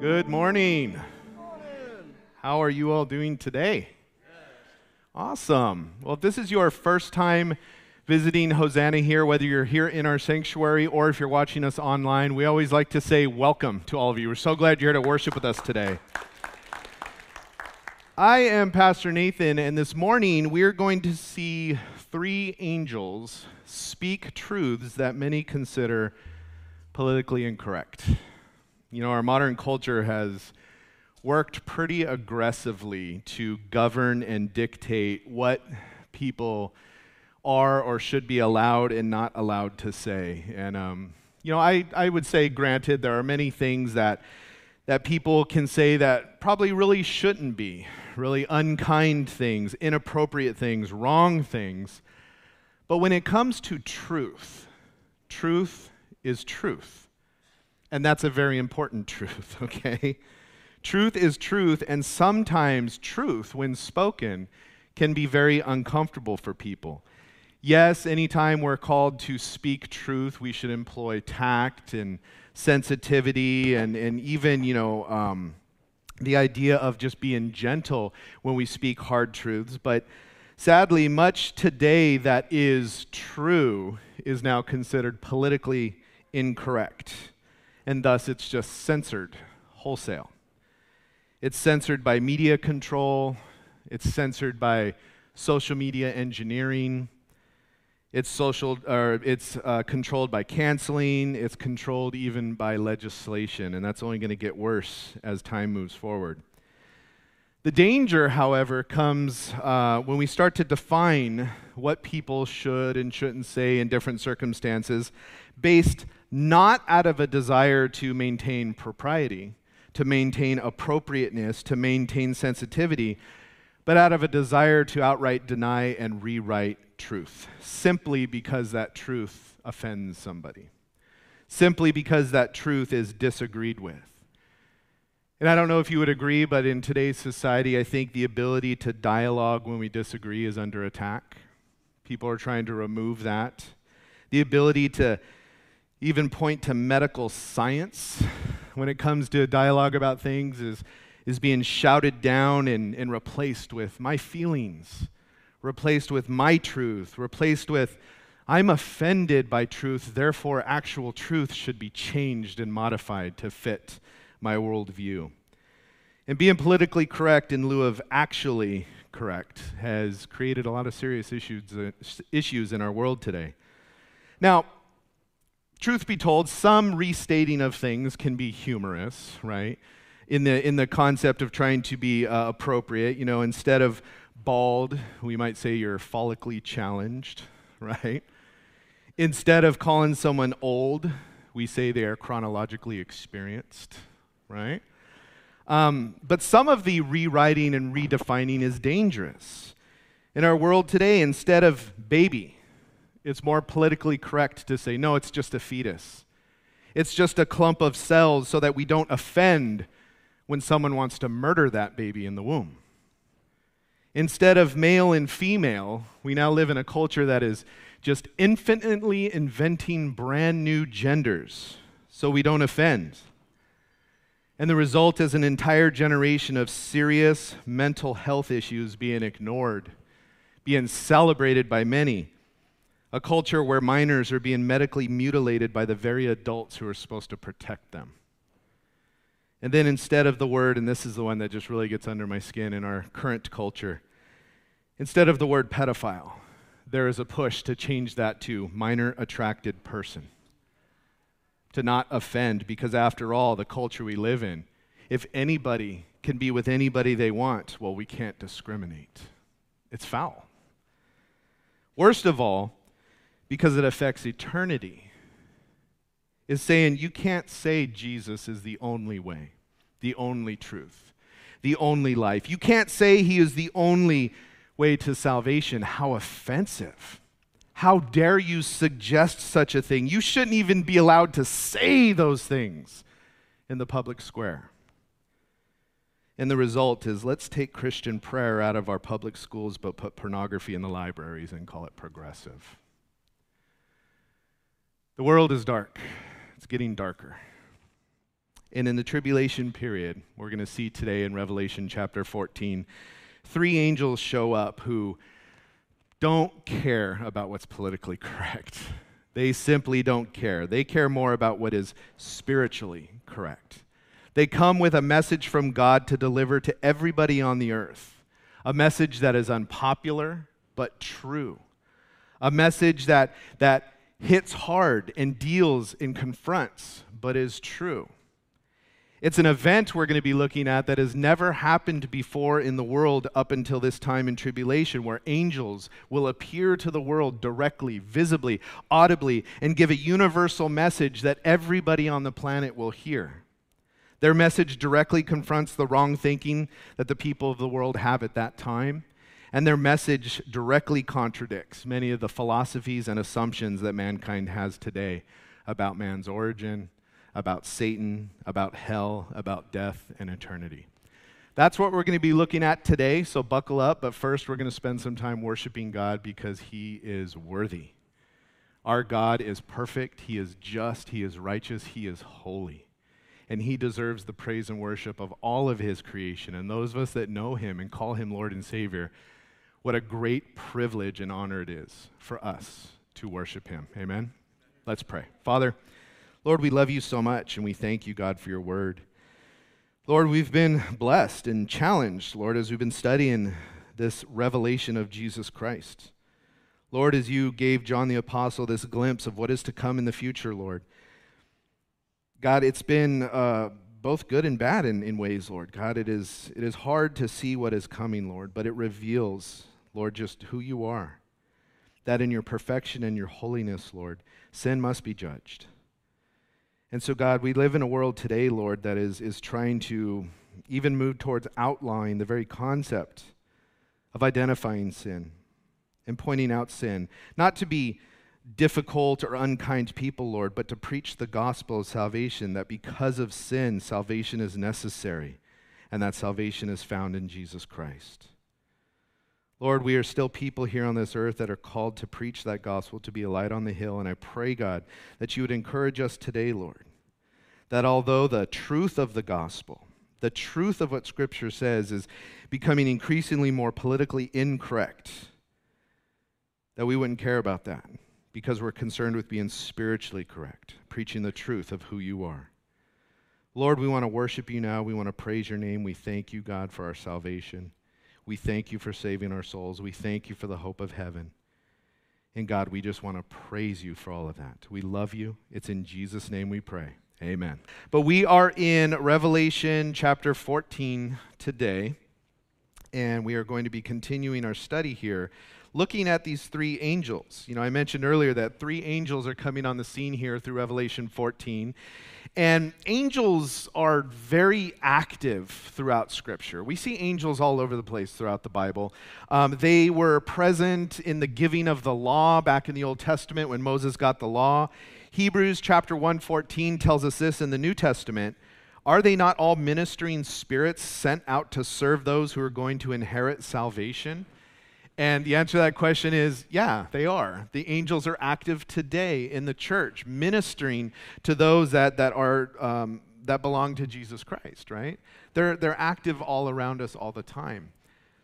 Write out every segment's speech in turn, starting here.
Good morning. How are you all doing today? Awesome. Well, if this is your first time visiting Hosanna here, whether you're here in our sanctuary or if you're watching us online, we always like to say welcome to all of you. We're so glad you're here to worship with us today. I am Pastor Nathan, and this morning we're going to see three angels speak truths that many consider politically incorrect. You know, our modern culture has worked pretty aggressively to govern and dictate what people are or should be allowed and not allowed to say. And, um, you know, I, I would say, granted, there are many things that, that people can say that probably really shouldn't be, really unkind things, inappropriate things, wrong things. But when it comes to truth, truth is truth. And that's a very important truth, okay? Truth is truth, and sometimes truth, when spoken, can be very uncomfortable for people. Yes, anytime we're called to speak truth, we should employ tact and sensitivity and, and even, you know, um, the idea of just being gentle when we speak hard truths. But sadly, much today that is true is now considered politically incorrect and thus it's just censored wholesale. It's censored by media control, it's censored by social media engineering. It's social, or it's uh, controlled by canceling. It's controlled even by legislation, and that's only going to get worse as time moves forward. The danger, however, comes uh, when we start to define what people should and shouldn't say in different circumstances based not out of a desire to maintain propriety, to maintain appropriateness, to maintain sensitivity, but out of a desire to outright deny and rewrite truth, simply because that truth offends somebody, simply because that truth is disagreed with. And I don't know if you would agree, but in today's society, I think the ability to dialogue when we disagree is under attack. People are trying to remove that. The ability to even point to medical science when it comes to dialogue about things is, is being shouted down and, and replaced with my feelings, replaced with my truth, replaced with I'm offended by truth, therefore, actual truth should be changed and modified to fit my worldview. And being politically correct in lieu of actually correct has created a lot of serious issues, uh, issues in our world today. Now, truth be told, some restating of things can be humorous, right? In the, in the concept of trying to be uh, appropriate, you know, instead of bald, we might say you're follically challenged, right? Instead of calling someone old, we say they are chronologically experienced, right? Um, but some of the rewriting and redefining is dangerous. In our world today, instead of baby, it's more politically correct to say, no, it's just a fetus. It's just a clump of cells so that we don't offend when someone wants to murder that baby in the womb. Instead of male and female, we now live in a culture that is just infinitely inventing brand new genders so we don't offend. And the result is an entire generation of serious mental health issues being ignored, being celebrated by many a culture where minors are being medically mutilated by the very adults who are supposed to protect them. And then instead of the word, and this is the one that just really gets under my skin in our current culture, instead of the word pedophile, there is a push to change that to minor attracted person. To not offend, because after all, the culture we live in, if anybody can be with anybody they want, well, we can't discriminate. It's foul. Worst of all, because it affects eternity, is saying you can't say Jesus is the only way, the only truth, the only life. You can't say he is the only way to salvation. How offensive. How dare you suggest such a thing? You shouldn't even be allowed to say those things in the public square. And the result is let's take Christian prayer out of our public schools but put pornography in the libraries and call it progressive. The world is dark, it's getting darker. And in the tribulation period, we're going to see today in Revelation chapter 14, three angels show up who don't care about what's politically correct. They simply don't care. They care more about what is spiritually correct. They come with a message from God to deliver to everybody on the earth, a message that is unpopular but true, a message that, that hits hard and deals and confronts but is true. It's an event we're going to be looking at that has never happened before in the world up until this time in tribulation, where angels will appear to the world directly, visibly, audibly, and give a universal message that everybody on the planet will hear. Their message directly confronts the wrong thinking that the people of the world have at that time, and their message directly contradicts many of the philosophies and assumptions that mankind has today about man's origin about Satan, about hell, about death and eternity. That's what we're going to be looking at today, so buckle up. But first, we're going to spend some time worshiping God because He is worthy. Our God is perfect, He is just, He is righteous, He is holy. And He deserves the praise and worship of all of His creation. And those of us that know Him and call Him Lord and Savior, what a great privilege and honor it is for us to worship Him. Amen? Let's pray. Father, Lord, we love you so much, and we thank you, God, for your word. Lord, we've been blessed and challenged, Lord, as we've been studying this revelation of Jesus Christ. Lord, as you gave John the Apostle this glimpse of what is to come in the future, Lord. God, it's been uh, both good and bad in, in ways, Lord. God, it is, it is hard to see what is coming, Lord, but it reveals, Lord, just who you are. That in your perfection and your holiness, Lord, sin must be judged. And so, God, we live in a world today, Lord, that is, is trying to even move towards outlawing the very concept of identifying sin and pointing out sin. Not to be difficult or unkind people, Lord, but to preach the gospel of salvation that because of sin, salvation is necessary and that salvation is found in Jesus Christ. Lord, we are still people here on this earth that are called to preach that gospel, to be a light on the hill. And I pray, God, that you would encourage us today, Lord, that although the truth of the gospel, the truth of what Scripture says is becoming increasingly more politically incorrect, that we wouldn't care about that because we're concerned with being spiritually correct, preaching the truth of who you are. Lord, we want to worship you now. We want to praise your name. We thank you, God, for our salvation. We thank you for saving our souls. We thank you for the hope of heaven. And God, we just want to praise you for all of that. We love you. It's in Jesus' name we pray. Amen. But we are in Revelation chapter 14 today, and we are going to be continuing our study here looking at these three angels. You know, I mentioned earlier that three angels are coming on the scene here through Revelation 14. And angels are very active throughout Scripture. We see angels all over the place throughout the Bible. Um, they were present in the giving of the law back in the Old Testament when Moses got the law. Hebrews chapter 1:14 tells us this in the New Testament. Are they not all ministering spirits sent out to serve those who are going to inherit salvation? And the answer to that question is yeah, they are. The angels are active today in the church, ministering to those that, that, are, um, that belong to Jesus Christ, right? They're, they're active all around us all the time.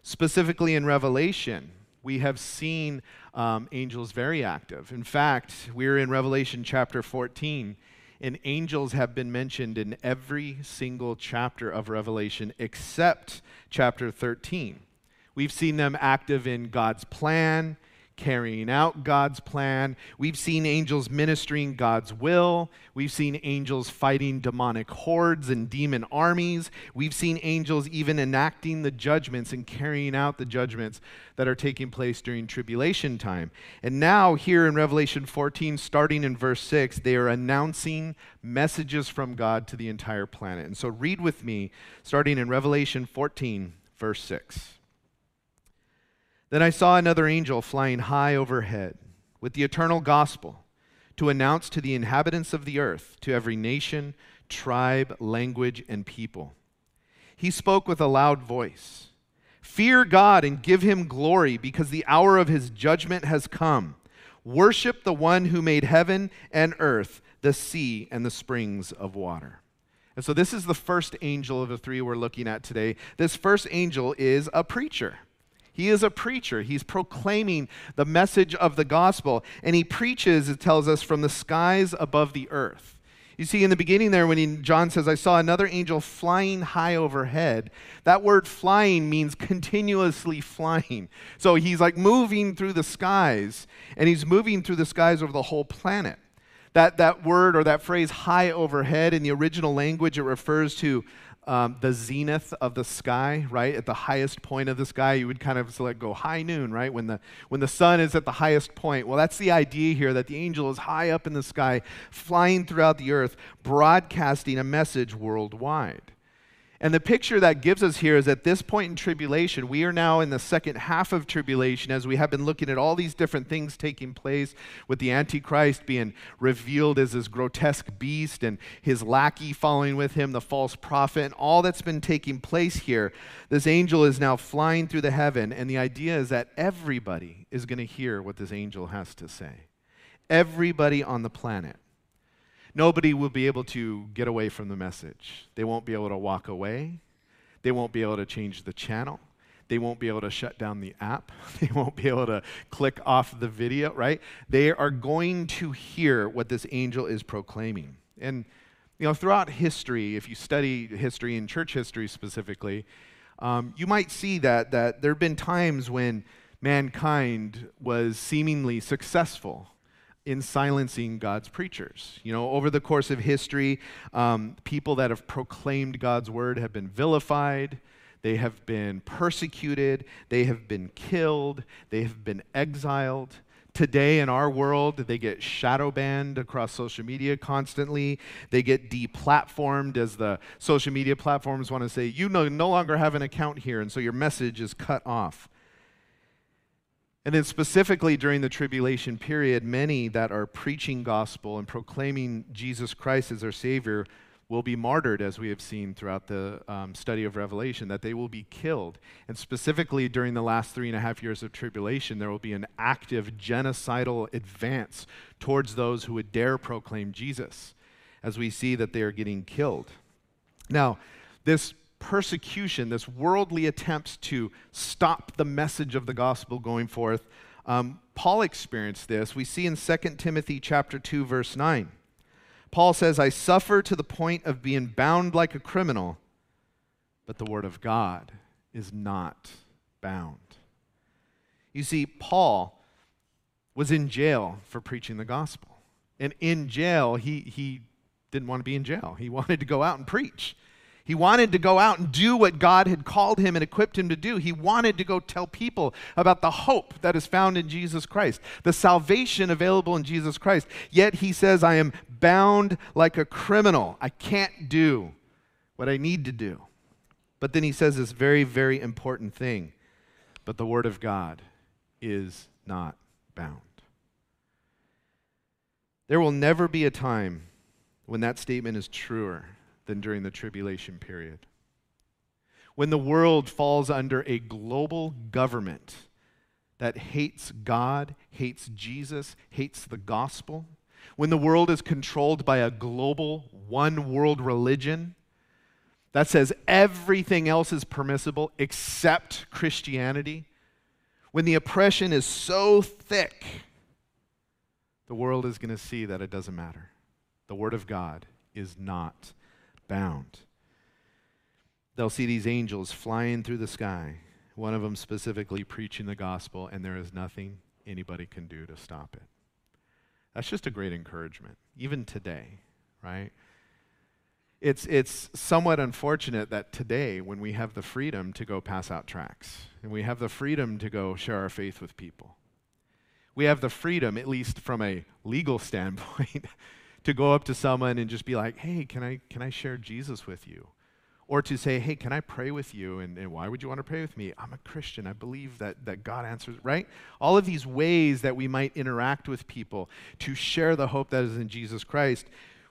Specifically in Revelation, we have seen um, angels very active. In fact, we're in Revelation chapter 14, and angels have been mentioned in every single chapter of Revelation except chapter 13. We've seen them active in God's plan, carrying out God's plan. We've seen angels ministering God's will. We've seen angels fighting demonic hordes and demon armies. We've seen angels even enacting the judgments and carrying out the judgments that are taking place during tribulation time. And now, here in Revelation 14, starting in verse 6, they are announcing messages from God to the entire planet. And so, read with me, starting in Revelation 14, verse 6. Then I saw another angel flying high overhead with the eternal gospel to announce to the inhabitants of the earth, to every nation, tribe, language, and people. He spoke with a loud voice Fear God and give him glory, because the hour of his judgment has come. Worship the one who made heaven and earth, the sea, and the springs of water. And so, this is the first angel of the three we're looking at today. This first angel is a preacher. He is a preacher. He's proclaiming the message of the gospel. And he preaches, it tells us, from the skies above the earth. You see, in the beginning there, when he, John says, I saw another angel flying high overhead, that word flying means continuously flying. So he's like moving through the skies, and he's moving through the skies over the whole planet. That, that word or that phrase, high overhead, in the original language, it refers to um, the zenith of the sky, right? At the highest point of the sky, you would kind of select go high noon, right? When the, when the sun is at the highest point. Well, that's the idea here that the angel is high up in the sky, flying throughout the earth, broadcasting a message worldwide. And the picture that gives us here is at this point in tribulation, we are now in the second half of tribulation as we have been looking at all these different things taking place with the Antichrist being revealed as this grotesque beast and his lackey following with him, the false prophet, and all that's been taking place here. This angel is now flying through the heaven, and the idea is that everybody is going to hear what this angel has to say. Everybody on the planet. Nobody will be able to get away from the message. They won't be able to walk away. They won't be able to change the channel. They won't be able to shut down the app. They won't be able to click off the video, right? They are going to hear what this angel is proclaiming. And, you know, throughout history, if you study history and church history specifically, um, you might see that, that there have been times when mankind was seemingly successful in silencing God's preachers. You know, over the course of history, um, people that have proclaimed God's word have been vilified, they have been persecuted, they have been killed, they have been exiled. Today in our world, they get shadow banned across social media constantly. They get deplatformed as the social media platforms want to say, you no, no longer have an account here, and so your message is cut off. And then, specifically during the tribulation period, many that are preaching gospel and proclaiming Jesus Christ as our Savior will be martyred, as we have seen throughout the um, study of Revelation, that they will be killed. And specifically during the last three and a half years of tribulation, there will be an active genocidal advance towards those who would dare proclaim Jesus, as we see that they are getting killed. Now, this persecution, this worldly attempts to stop the message of the gospel going forth, um, Paul experienced this. We see in 2 Timothy chapter 2, verse 9. Paul says, I suffer to the point of being bound like a criminal, but the word of God is not bound. You see, Paul was in jail for preaching the gospel. And in jail, he, he didn't want to be in jail. He wanted to go out and preach. He wanted to go out and do what God had called him and equipped him to do. He wanted to go tell people about the hope that is found in Jesus Christ, the salvation available in Jesus Christ. Yet he says, I am bound like a criminal. I can't do what I need to do. But then he says this very, very important thing. But the Word of God is not bound. There will never be a time when that statement is truer than during the tribulation period. When the world falls under a global government that hates God, hates Jesus, hates the gospel, when the world is controlled by a global one world religion that says everything else is permissible except Christianity, when the oppression is so thick, the world is going to see that it doesn't matter. The Word of God is not bound. They'll see these angels flying through the sky, one of them specifically preaching the gospel, and there is nothing anybody can do to stop it. That's just a great encouragement, even today, right? It's, it's somewhat unfortunate that today, when we have the freedom to go pass out tracts, and we have the freedom to go share our faith with people, we have the freedom, at least from a legal standpoint, to go up to someone and just be like, hey, can I, can I share Jesus with you? Or to say, hey, can I pray with you? And, and why would you want to pray with me? I'm a Christian. I believe that, that God answers, right? All of these ways that we might interact with people to share the hope that is in Jesus Christ.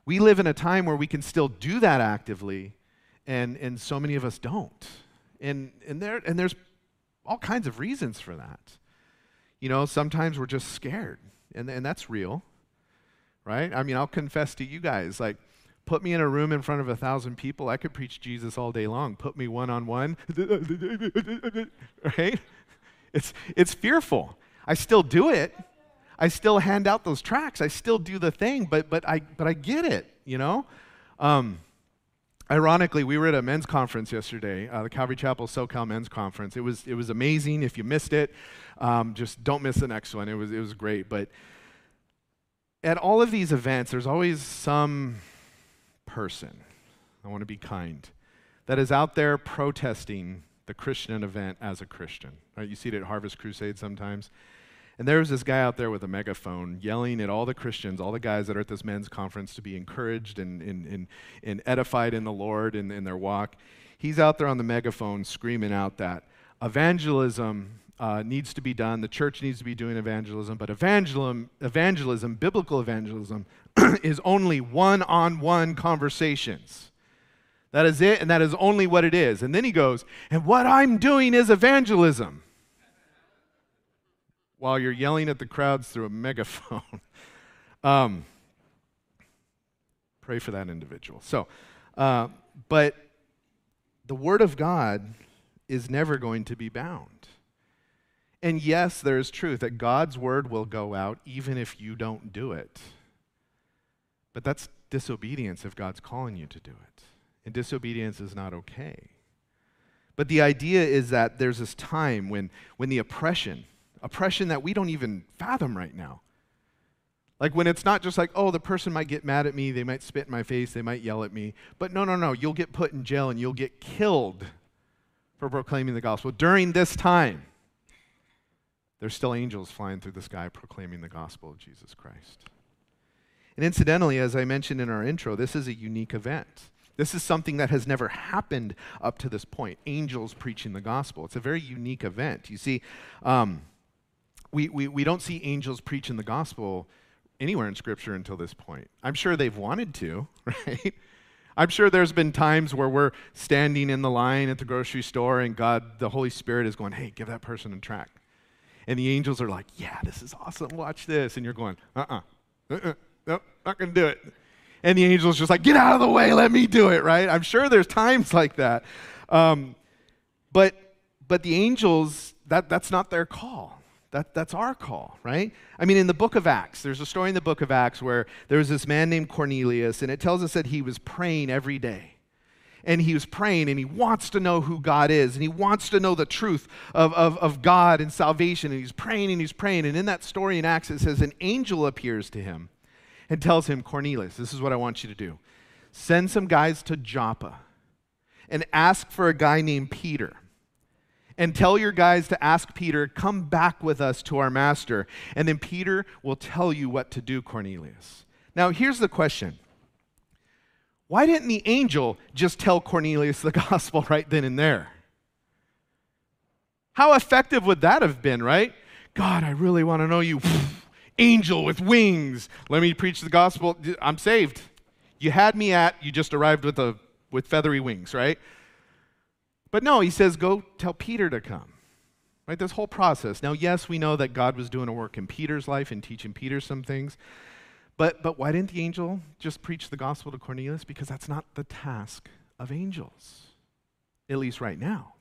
We live in a time where we can still do that actively, and, and so many of us don't. And, and, there, and there's all kinds of reasons for that. You know, sometimes we're just scared, and, and that's real right? I mean, I'll confess to you guys, like, Put me in a room in front of a thousand people, I could preach Jesus all day long. Put me one on one, right? It's, it's fearful. I still do it. I still hand out those tracts. I still do the thing, but, but, I, but I get it, you know? Um, ironically, we were at a men's conference yesterday, uh, the Calvary Chapel SoCal Men's Conference. It was, it was amazing. If you missed it, um, just don't miss the next one. It was, it was great. But at all of these events, there's always some person, I want to be kind, that is out there protesting the Christian event as a Christian. Right? You see it at Harvest Crusade sometimes. And there was this guy out there with a megaphone yelling at all the Christians, all the guys that are at this men's conference to be encouraged and, and, and, and edified in the Lord and in their walk. He's out there on the megaphone screaming out that evangelism uh, needs to be done. The church needs to be doing evangelism, but evangelism, evangelism biblical evangelism, is only one on one conversations. That is it, and that is only what it is. And then he goes, and what I'm doing is evangelism. While you're yelling at the crowds through a megaphone. um, pray for that individual. So, uh, but the Word of God is never going to be bound. And yes, there is truth that God's word will go out even if you don't do it. But that's disobedience if God's calling you to do it. And disobedience is not okay. But the idea is that there's this time when, when the oppression, oppression that we don't even fathom right now, like when it's not just like, oh, the person might get mad at me, they might spit in my face, they might yell at me. But no, no, no, you'll get put in jail and you'll get killed for proclaiming the gospel during this time. There's still angels flying through the sky proclaiming the gospel of Jesus Christ. And incidentally, as I mentioned in our intro, this is a unique event. This is something that has never happened up to this point angels preaching the gospel. It's a very unique event. You see, um, we, we, we don't see angels preaching the gospel anywhere in Scripture until this point. I'm sure they've wanted to, right? I'm sure there's been times where we're standing in the line at the grocery store and God, the Holy Spirit, is going, hey, give that person a tract and the angels are like, yeah, this is awesome. Watch this. And you're going, uh uh-uh. uh, uh-uh. nope, not going to do it. And the angel's just like, get out of the way, let me do it, right? I'm sure there's times like that. Um, but, but the angels, that, that's not their call. That, that's our call, right? I mean, in the book of Acts, there's a story in the book of Acts where there was this man named Cornelius, and it tells us that he was praying every day and he was praying and he wants to know who God is and he wants to know the truth of, of, of God and salvation. And he's praying and he's praying. And in that story in Acts, it says, An angel appears to him and tells him, Cornelius, this is what I want you to do. Send some guys to Joppa and ask for a guy named Peter. And tell your guys to ask Peter, come back with us to our master. And then Peter will tell you what to do, Cornelius. Now, here's the question why didn't the angel just tell Cornelius the gospel right then and there? How effective would that have been, right? God, I really want to know you. angel with wings. Let me preach the gospel. I'm saved. You had me at, you just arrived with, a, with feathery wings, right? But no, he says, go tell Peter to come. Right? This whole process. Now, yes, we know that God was doing a work in Peter's life and teaching Peter some things. But, but why didn't the angel just preach the gospel to Cornelius? Because that's not the task of angels, at least right now.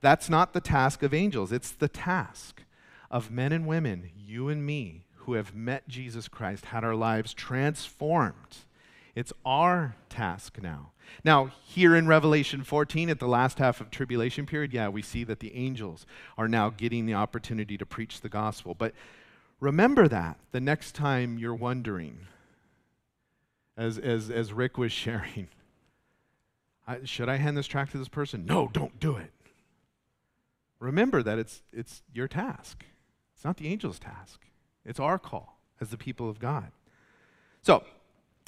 That's not the task of angels. It's the task of men and women, you and me, who have met Jesus Christ, had our lives transformed. It's our task now. Now, here in Revelation 14, at the last half of tribulation period, yeah, we see that the angels are now getting the opportunity to preach the gospel. But Remember that the next time you're wondering, as, as, as Rick was sharing, I, should I hand this tract to this person? No, don't do it. Remember that it's, it's your task. It's not the angel's task. It's our call as the people of God. So,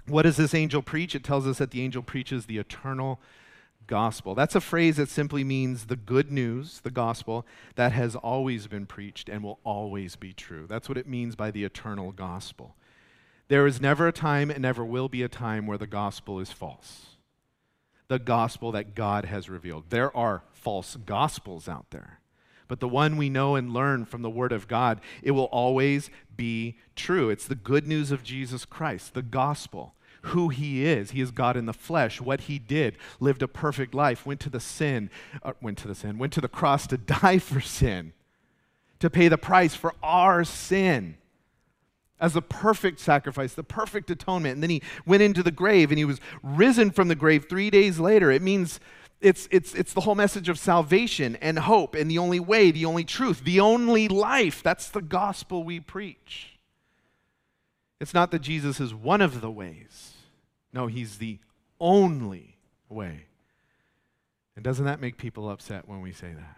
what does this angel preach? It tells us that the angel preaches the eternal gospel. That's a phrase that simply means the good news, the gospel, that has always been preached and will always be true. That's what it means by the eternal gospel. There is never a time and never will be a time where the gospel is false. The gospel that God has revealed. There are false gospels out there. But the one we know and learn from the Word of God, it will always be true. It's the good news of Jesus Christ, the gospel who he is. He is God in the flesh, what he did, lived a perfect life, went to the sin, uh, went to the sin, went to the cross to die for sin, to pay the price for our sin as a perfect sacrifice, the perfect atonement. And then he went into the grave and he was risen from the grave three days later. It means it's, it's, it's the whole message of salvation and hope and the only way, the only truth, the only life. That's the gospel we preach. It's not that Jesus is one of the ways. No, he's the only way. And doesn't that make people upset when we say that?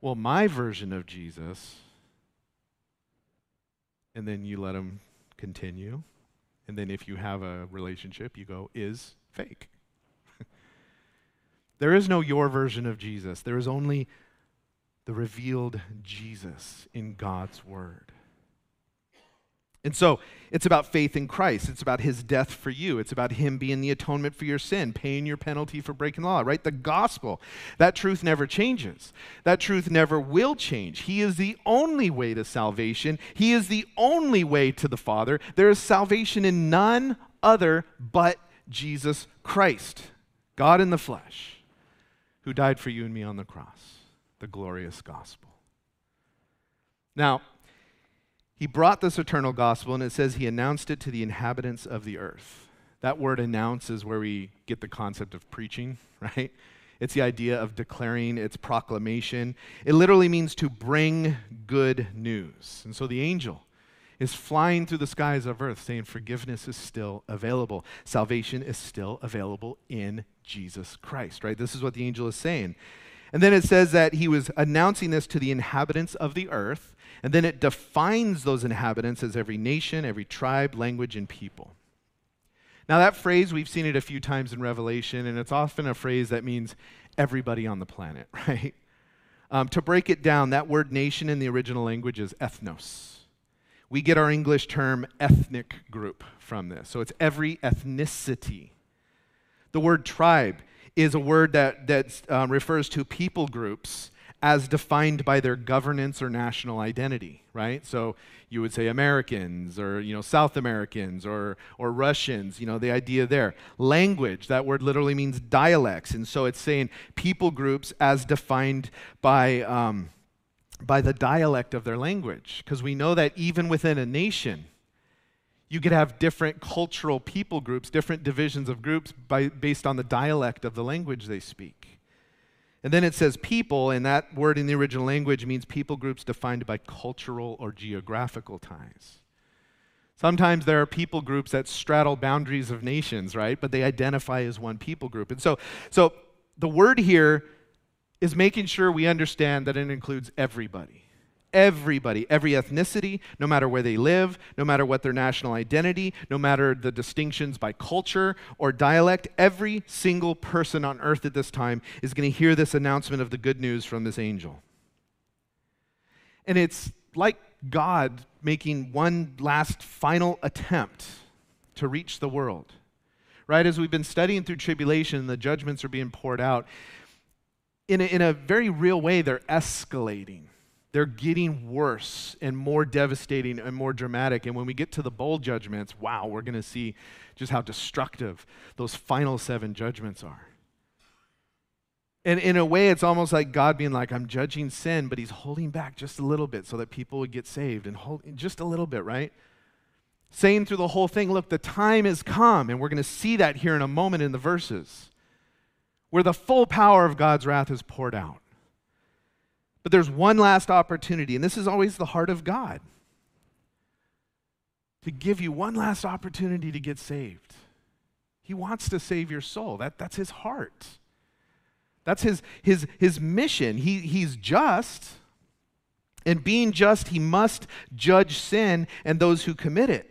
Well, my version of Jesus, and then you let them continue. And then if you have a relationship, you go, is fake. there is no your version of Jesus. There is only the revealed Jesus in God's Word. And so it's about faith in Christ. It's about his death for you. It's about him being the atonement for your sin, paying your penalty for breaking the law, right? The gospel. That truth never changes. That truth never will change. He is the only way to salvation. He is the only way to the Father. There is salvation in none other but Jesus Christ, God in the flesh, who died for you and me on the cross. The glorious gospel. Now, he brought this eternal gospel, and it says he announced it to the inhabitants of the earth. That word announce is where we get the concept of preaching, right? It's the idea of declaring, its proclamation. It literally means to bring good news. And so the angel is flying through the skies of earth saying, Forgiveness is still available. Salvation is still available in Jesus Christ, right? This is what the angel is saying. And then it says that he was announcing this to the inhabitants of the earth. And then it defines those inhabitants as every nation, every tribe, language, and people. Now, that phrase, we've seen it a few times in Revelation, and it's often a phrase that means everybody on the planet, right? Um, to break it down, that word nation in the original language is ethnos. We get our English term ethnic group from this. So it's every ethnicity. The word tribe is a word that, that um, refers to people groups as defined by their governance or national identity, right? So you would say Americans or you know South Americans or or Russians, you know the idea there. Language, that word literally means dialects, and so it's saying people groups as defined by um, by the dialect of their language, because we know that even within a nation, you could have different cultural people groups, different divisions of groups by, based on the dialect of the language they speak. And then it says people, and that word in the original language means people groups defined by cultural or geographical ties. Sometimes there are people groups that straddle boundaries of nations, right? But they identify as one people group. And so, so the word here is making sure we understand that it includes everybody everybody, every ethnicity, no matter where they live, no matter what their national identity, no matter the distinctions by culture or dialect, every single person on earth at this time is going to hear this announcement of the good news from this angel. And it's like God making one last final attempt to reach the world. Right? As we've been studying through tribulation, the judgments are being poured out. In a, in a very real way, they're escalating they're getting worse and more devastating and more dramatic. And when we get to the bowl judgments, wow, we're going to see just how destructive those final seven judgments are. And in a way, it's almost like God being like, I'm judging sin, but He's holding back just a little bit so that people would get saved and hold, just a little bit, right? Saying through the whole thing, look, the time has come, and we're going to see that here in a moment in the verses, where the full power of God's wrath is poured out. But there's one last opportunity, and this is always the heart of God to give you one last opportunity to get saved. He wants to save your soul. That, that's his heart. That's his, his, his mission. He, he's just, and being just, he must judge sin and those who commit it.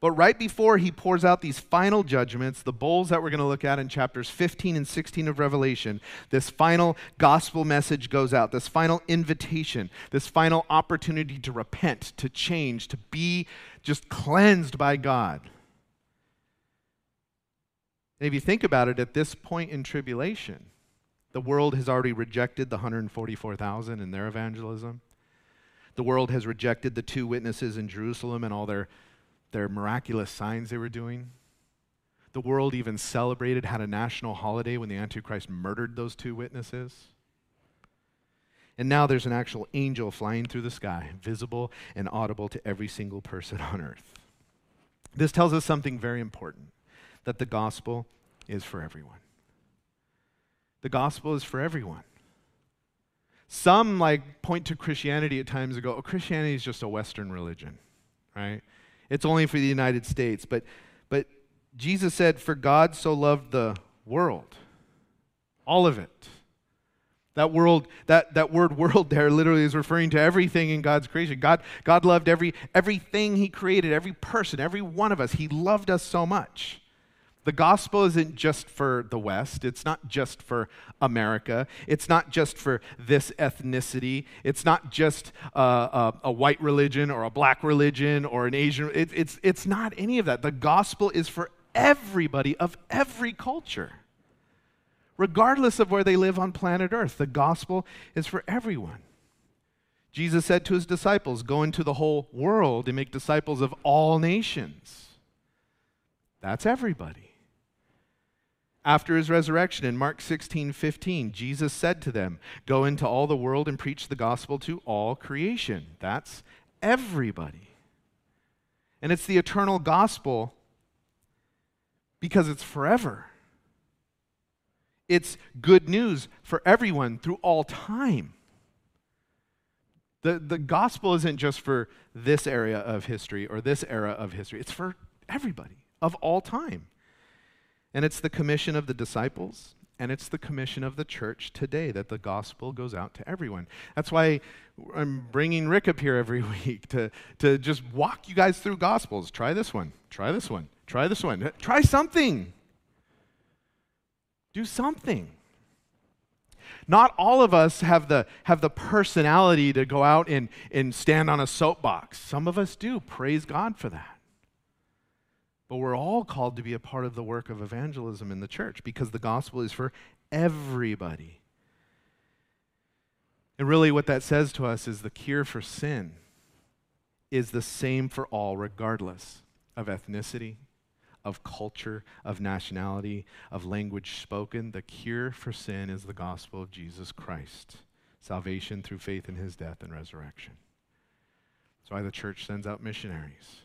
But right before he pours out these final judgments, the bowls that we're going to look at in chapters 15 and 16 of Revelation, this final gospel message goes out, this final invitation, this final opportunity to repent, to change, to be just cleansed by God. And if you think about it, at this point in tribulation, the world has already rejected the 144,000 in their evangelism. The world has rejected the two witnesses in Jerusalem and all their their miraculous signs they were doing. The world even celebrated, had a national holiday when the Antichrist murdered those two witnesses. And now there's an actual angel flying through the sky, visible and audible to every single person on earth. This tells us something very important that the gospel is for everyone. The gospel is for everyone. Some like point to Christianity at times and go, "Oh, Christianity is just a Western religion, right? It's only for the United States." But, but Jesus said, "For God so loved the world, all of it." That world, that, that word world there literally is referring to everything in God's creation. God, God loved every, everything He created, every person, every one of us. He loved us so much. The gospel isn't just for the West. It's not just for America. It's not just for this ethnicity. It's not just uh, a, a, white religion or a black religion or an Asian. It, it's, it's not any of that. The gospel is for everybody of every culture regardless of where they live on planet Earth. The gospel is for everyone. Jesus said to his disciples, Go into the whole world and make disciples of all nations. That's everybody. After his resurrection in Mark 16, 15, Jesus said to them, Go into all the world and preach the gospel to all creation. That's everybody. And it's the eternal gospel because it's forever. It's good news for everyone through all time. The, the gospel isn't just for this area of history or this era of history, it's for everybody of all time. And it's the commission of the disciples, and it's the commission of the church today that the gospel goes out to everyone. That's why I'm bringing Rick up here every week to, to just walk you guys through gospels. Try this one, try this one, try this one, try something. Do something. Not all of us have the, have the personality to go out and, and stand on a soapbox. Some of us do. Praise God for that. But we're all called to be a part of the work of evangelism in the church because the gospel is for everybody. And really, what that says to us is the cure for sin is the same for all, regardless of ethnicity, of culture, of nationality, of language spoken. The cure for sin is the gospel of Jesus Christ salvation through faith in his death and resurrection. That's why the church sends out missionaries.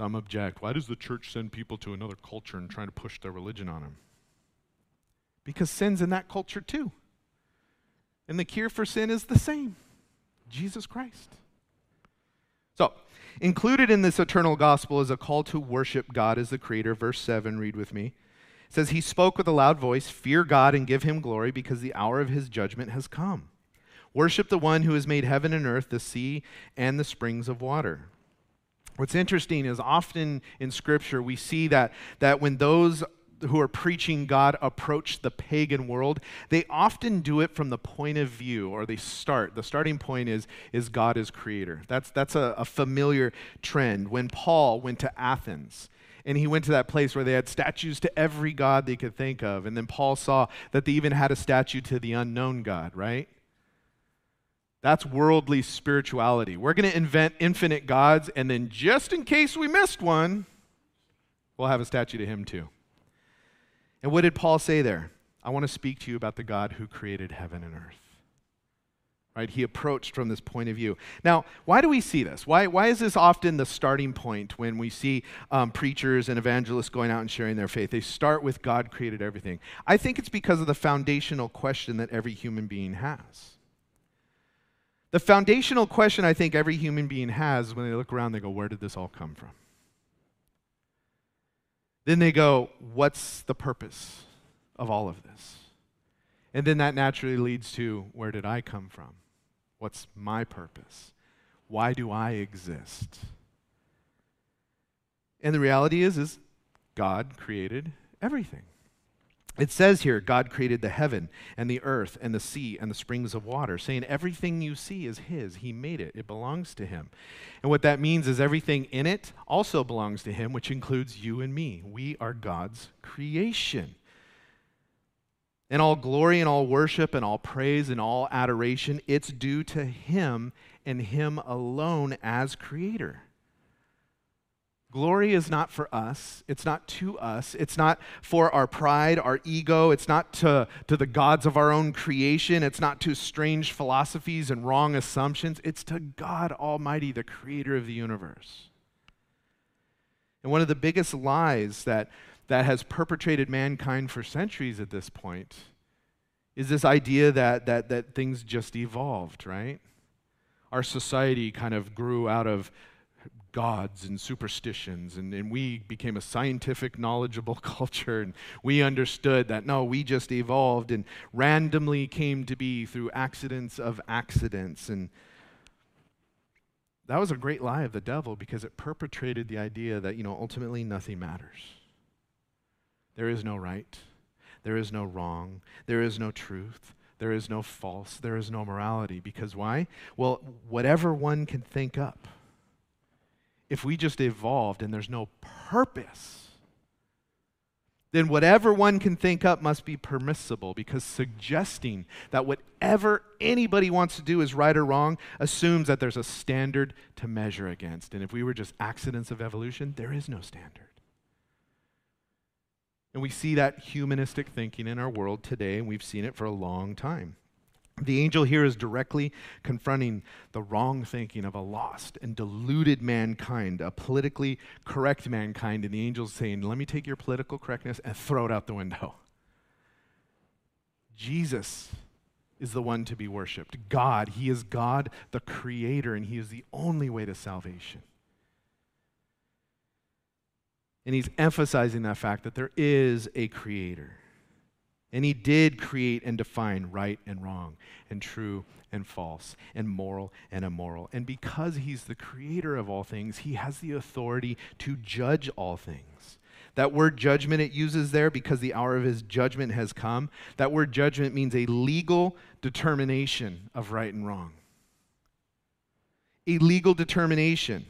Some object. Why does the church send people to another culture and try to push their religion on them? Because sin's in that culture too. And the cure for sin is the same Jesus Christ. So, Included in this eternal gospel is a call to worship God as the creator. Verse 7, read with me. It says, He spoke with a loud voice, Fear God and give him glory, because the hour of his judgment has come. Worship the one who has made heaven and earth, the sea, and the springs of water. What's interesting is often in Scripture we see that, that when those who are preaching God approach the pagan world, they often do it from the point of view, or they start. The starting point is, is God is creator. That's, that's a, a familiar trend. When Paul went to Athens, and he went to that place where they had statues to every god they could think of. And then Paul saw that they even had a statue to the unknown God, right? That's worldly spirituality. We're going to invent infinite gods, and then just in case we missed one, we'll have a statue to him too. And what did Paul say there? I want to speak to you about the God who created heaven and earth. Right? He approached from this point of view. Now, why do we see this? Why, why is this often the starting point when we see um, preachers and evangelists going out and sharing their faith? They start with God created everything. I think it's because of the foundational question that every human being has. The foundational question I think every human being has when they look around, they go, Where did this all come from? Then they go, What's the purpose of all of this? And then that naturally leads to where did I come from? What's my purpose? Why do I exist? And the reality is is God created everything. It says here, God created the heaven and the earth and the sea and the springs of water, saying everything you see is His. He made it, it belongs to Him. And what that means is everything in it also belongs to Him, which includes you and me. We are God's creation. And all glory and all worship and all praise and all adoration, it's due to Him and Him alone as Creator. Glory is not for us. It's not to us. It's not for our pride, our ego. It's not to, to the gods of our own creation. It's not to strange philosophies and wrong assumptions. It's to God Almighty, the creator of the universe. And one of the biggest lies that, that has perpetrated mankind for centuries at this point is this idea that, that, that things just evolved, right? Our society kind of grew out of gods and superstitions, and, and we became a scientific, knowledgeable culture, and we understood that no, we just evolved and randomly came to be through accidents of accidents. And that was a great lie of the devil because it perpetrated the idea that, you know, ultimately nothing matters. There is no right, there is no wrong, there is no truth. There is no false. There is no morality. Because why? Well, whatever one can think up if we just evolved and there's no purpose, then whatever one can think up must be permissible because suggesting that whatever anybody wants to do is right or wrong assumes that there's a standard to measure against. And if we were just accidents of evolution, there is no standard. And we see that humanistic thinking in our world today, and we've seen it for a long time. The angel here is directly confronting the wrong thinking of a lost and deluded mankind, a politically correct mankind. And the angel's saying, Let me take your political correctness and throw it out the window. Jesus is the one to be worshiped. God, He is God, the Creator, and He is the only way to salvation. And He's emphasizing that fact that there is a Creator. And he did create and define right and wrong, and true and false, and moral and immoral. And because he's the creator of all things, he has the authority to judge all things. That word judgment it uses there because the hour of his judgment has come. That word judgment means a legal determination of right and wrong. A legal determination.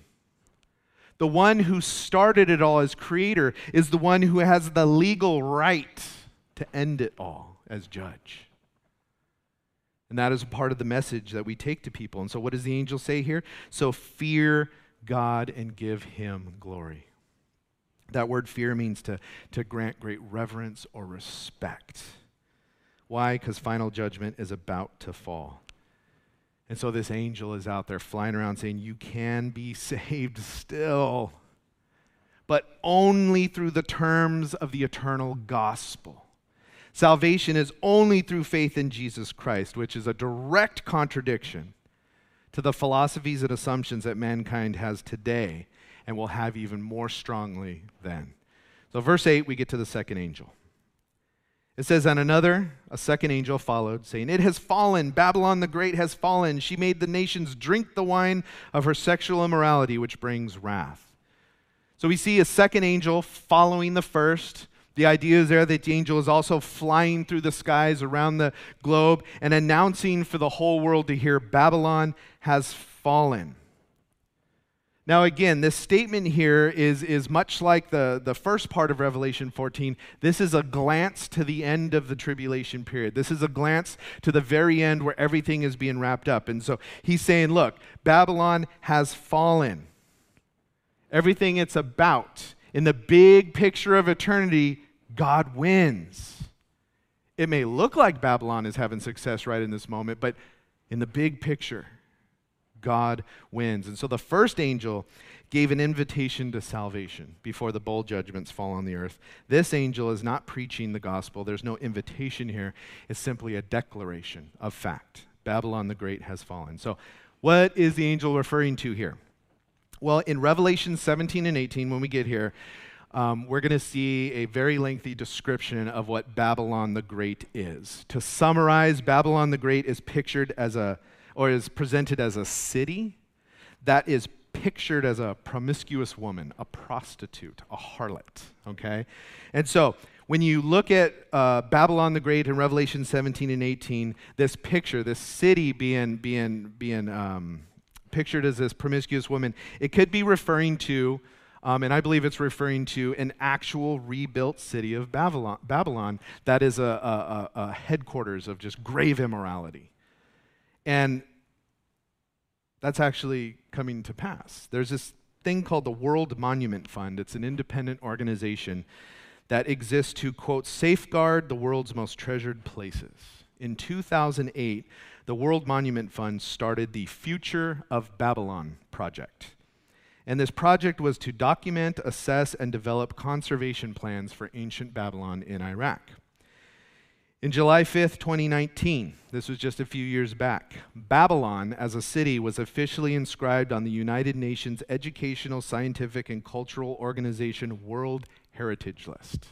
The one who started it all as creator is the one who has the legal right to end it all as judge. And that is a part of the message that we take to people. And so, what does the angel say here? So, fear God and give him glory. That word fear means to, to grant great reverence or respect. Why? Because final judgment is about to fall. And so, this angel is out there flying around saying, You can be saved still, but only through the terms of the eternal gospel. Salvation is only through faith in Jesus Christ, which is a direct contradiction to the philosophies and assumptions that mankind has today and will have even more strongly then. So, verse 8, we get to the second angel. It says, And another, a second angel followed, saying, It has fallen. Babylon the Great has fallen. She made the nations drink the wine of her sexual immorality, which brings wrath. So we see a second angel following the first. The idea is there that the angel is also flying through the skies around the globe and announcing for the whole world to hear Babylon has fallen. Now, again, this statement here is, is much like the, the first part of Revelation 14. This is a glance to the end of the tribulation period. This is a glance to the very end where everything is being wrapped up. And so he's saying, look, Babylon has fallen. Everything it's about in the big picture of eternity, God wins. It may look like Babylon is having success right in this moment, but in the big picture, God wins. And so the first angel gave an invitation to salvation before the bold judgments fall on the earth. This angel is not preaching the gospel. There's no invitation here. It's simply a declaration of fact. Babylon the Great has fallen. So, what is the angel referring to here? Well, in Revelation 17 and 18, when we get here, um, we're going to see a very lengthy description of what Babylon the Great is. To summarize, Babylon the Great is pictured as a, or is presented as a city that is pictured as a promiscuous woman, a prostitute, a harlot, okay? And so, when you look at uh, Babylon the Great in Revelation 17 and 18, this picture, this city being, being, being um, pictured as this promiscuous woman, it could be referring to, um, and I believe it's referring to an actual rebuilt city of Babylon, Babylon that is a, a, a headquarters of just grave immorality. And that's actually coming to pass. There's this thing called the World Monument Fund, it's an independent organization that exists to, quote, safeguard the world's most treasured places. In 2008, the World Monument Fund started the Future of Babylon project. And this project was to document, assess, and develop conservation plans for ancient Babylon in Iraq. In July 5th, 2019, this was just a few years back, Babylon as a city was officially inscribed on the United Nations Educational, Scientific, and Cultural Organization World Heritage List.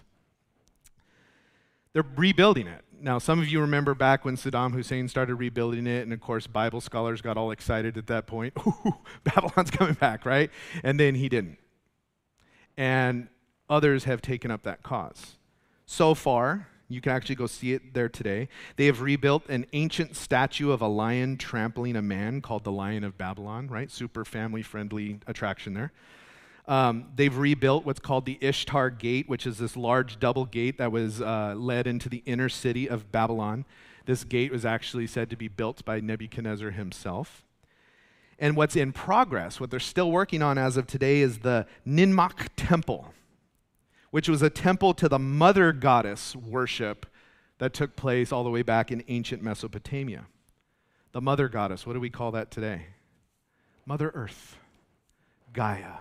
They're rebuilding it. Now, some of you remember back when Saddam Hussein started rebuilding it, and of course, Bible scholars got all excited at that point. Ooh, Babylon's coming back, right? And then he didn't. And others have taken up that cause. So far, you can actually go see it there today. They have rebuilt an ancient statue of a lion trampling a man called the Lion of Babylon, right? Super family friendly attraction there. Um, they've rebuilt what's called the Ishtar Gate, which is this large double gate that was uh, led into the inner city of Babylon. This gate was actually said to be built by Nebuchadnezzar himself. And what's in progress, what they're still working on as of today, is the Ninmach Temple which was a temple to the mother goddess worship that took place all the way back in ancient Mesopotamia. The mother goddess, what do we call that today? Mother Earth, Gaia.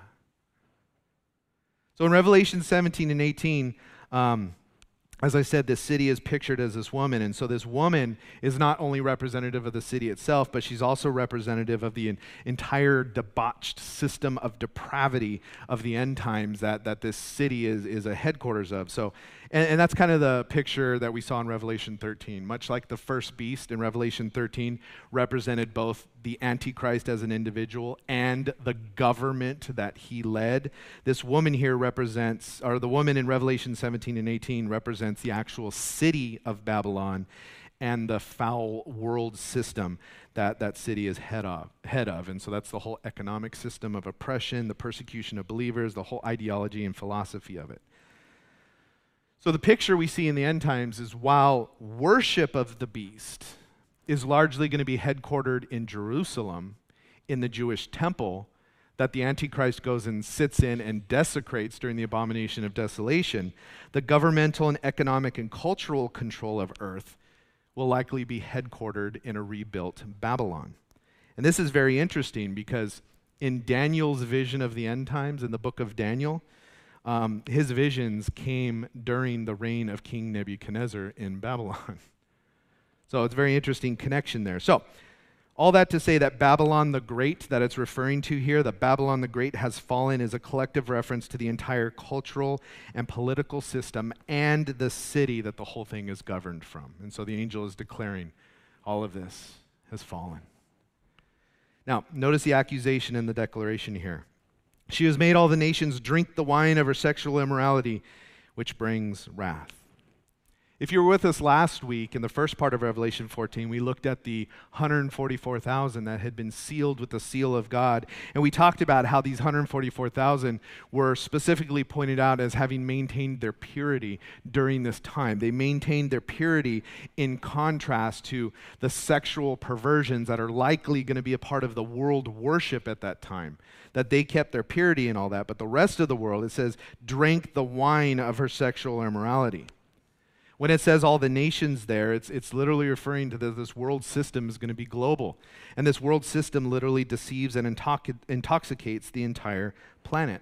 So in Revelation 17 and 18, um, as I said, this city is pictured as this woman. And so this woman is not only representative of the city itself, but she's also representative of the entire debauched system of depravity of the end times that, that this city is, is a headquarters of. So and, and, that's kind of the picture that we saw in Revelation 13. Much like the first beast in Revelation 13 represented both the Antichrist as an individual and the government that he led, this woman here represents, or the woman in Revelation 17 and 18 represents the actual city of Babylon and the foul world system that that city is head of, head of. And so that's the whole economic system of oppression, the persecution of believers, the whole ideology and philosophy of it. So, the picture we see in the end times is while worship of the beast is largely going to be headquartered in Jerusalem, in the Jewish temple, that the Antichrist goes and sits in and desecrates during the abomination of desolation, the governmental and economic and cultural control of earth will likely be headquartered in a rebuilt Babylon. And this is very interesting because in Daniel's vision of the end times, in the book of Daniel, um, his visions came during the reign of King Nebuchadnezzar in Babylon. so it's a very interesting connection there. So, all that to say that Babylon the Great, that it's referring to here, that Babylon the Great has fallen, is a collective reference to the entire cultural and political system and the city that the whole thing is governed from. And so the angel is declaring all of this has fallen. Now, notice the accusation in the declaration here. She has made all the nations drink the wine of her sexual immorality, which brings wrath. If you were with us last week in the first part of Revelation 14, we looked at the 144,000 that had been sealed with the seal of God. And we talked about how these 144,000 were specifically pointed out as having maintained their purity during this time. They maintained their purity in contrast to the sexual perversions that are likely going to be a part of the world worship at that time. That they kept their purity and all that. But the rest of the world, it says, drank the wine of her sexual immorality. When it says all the nations there, it's, it's literally referring to this world system is going to be global. And this world system literally deceives and intox- intoxicates the entire planet.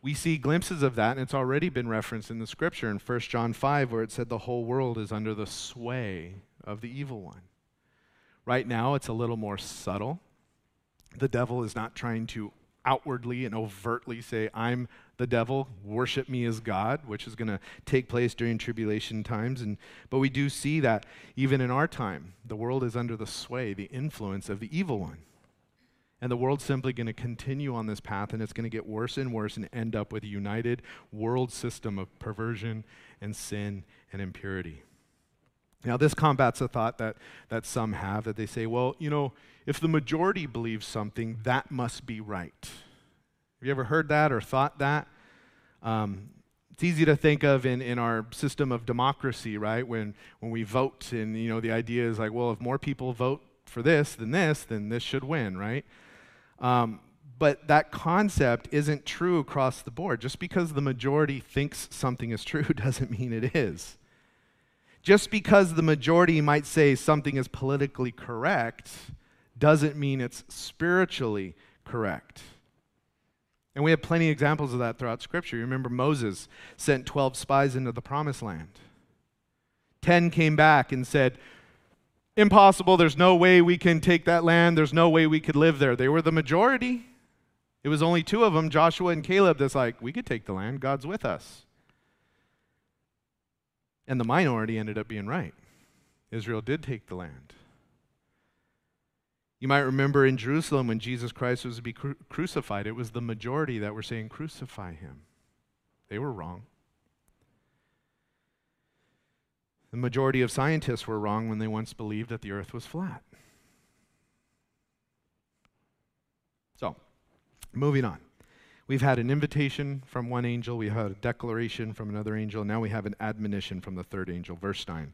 We see glimpses of that, and it's already been referenced in the scripture in 1 John 5, where it said the whole world is under the sway of the evil one. Right now, it's a little more subtle. The devil is not trying to outwardly and overtly say, I'm the devil, worship me as God, which is going to take place during tribulation times. And, but we do see that even in our time, the world is under the sway, the influence of the evil one. And the world's simply going to continue on this path, and it's going to get worse and worse and end up with a united world system of perversion and sin and impurity. Now, this combats a thought that, that some have that they say, well, you know, if the majority believes something, that must be right. Have you ever heard that or thought that? Um, it's easy to think of in, in our system of democracy, right? When, when we vote, and you know, the idea is like, well, if more people vote for this, than this, then this should win, right? Um, but that concept isn't true across the board. Just because the majority thinks something is true doesn't mean it is. Just because the majority might say something is politically correct doesn't mean it's spiritually correct. And we have plenty of examples of that throughout Scripture. You remember Moses sent 12 spies into the promised land. 10 came back and said, Impossible, there's no way we can take that land, there's no way we could live there. They were the majority. It was only two of them, Joshua and Caleb, that's like, we could take the land, God's with us. And the minority ended up being right. Israel did take the land. You might remember in Jerusalem when Jesus Christ was to be cru- crucified, it was the majority that were saying, Crucify him. They were wrong. The majority of scientists were wrong when they once believed that the earth was flat. So, moving on. We've had an invitation from one angel, we had a declaration from another angel, now we have an admonition from the third angel. Verse 9.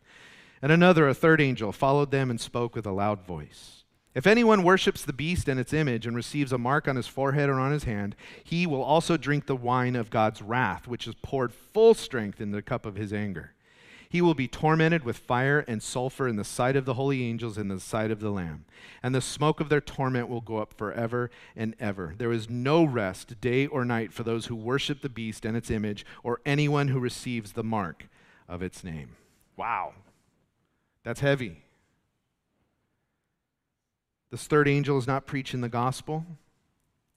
And another, a third angel, followed them and spoke with a loud voice. If anyone worships the beast and its image and receives a mark on his forehead or on his hand, he will also drink the wine of God's wrath, which is poured full strength in the cup of his anger. He will be tormented with fire and sulfur in the sight of the holy angels and in the sight of the Lamb. And the smoke of their torment will go up forever and ever. There is no rest, day or night, for those who worship the beast and its image, or anyone who receives the mark of its name. Wow. That's heavy. This third angel is not preaching the gospel.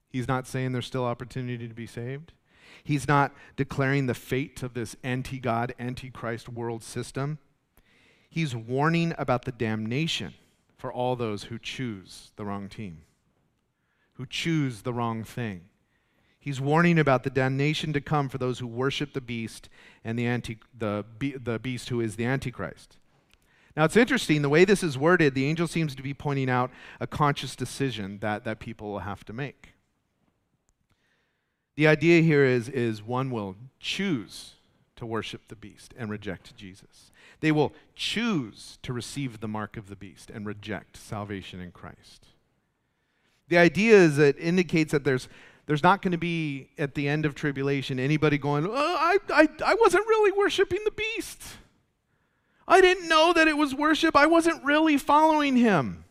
He's not saying there's still opportunity to be saved. He's not declaring the fate of this anti God, anti Christ world system. He's warning about the damnation for all those who choose the wrong team, who choose the wrong thing. He's warning about the damnation to come for those who worship the beast and the, anti, the, the beast who is the Antichrist. Now, it's interesting, the way this is worded, the angel seems to be pointing out a conscious decision that, that people will have to make. The idea here is, is one will choose to worship the beast and reject Jesus. They will choose to receive the mark of the beast and reject salvation in Christ. The idea is that it indicates that there's, there's not going to be, at the end of tribulation, anybody going, oh, I, I, I wasn't really worshiping the beast. I didn't know that it was worship. I wasn't really following him.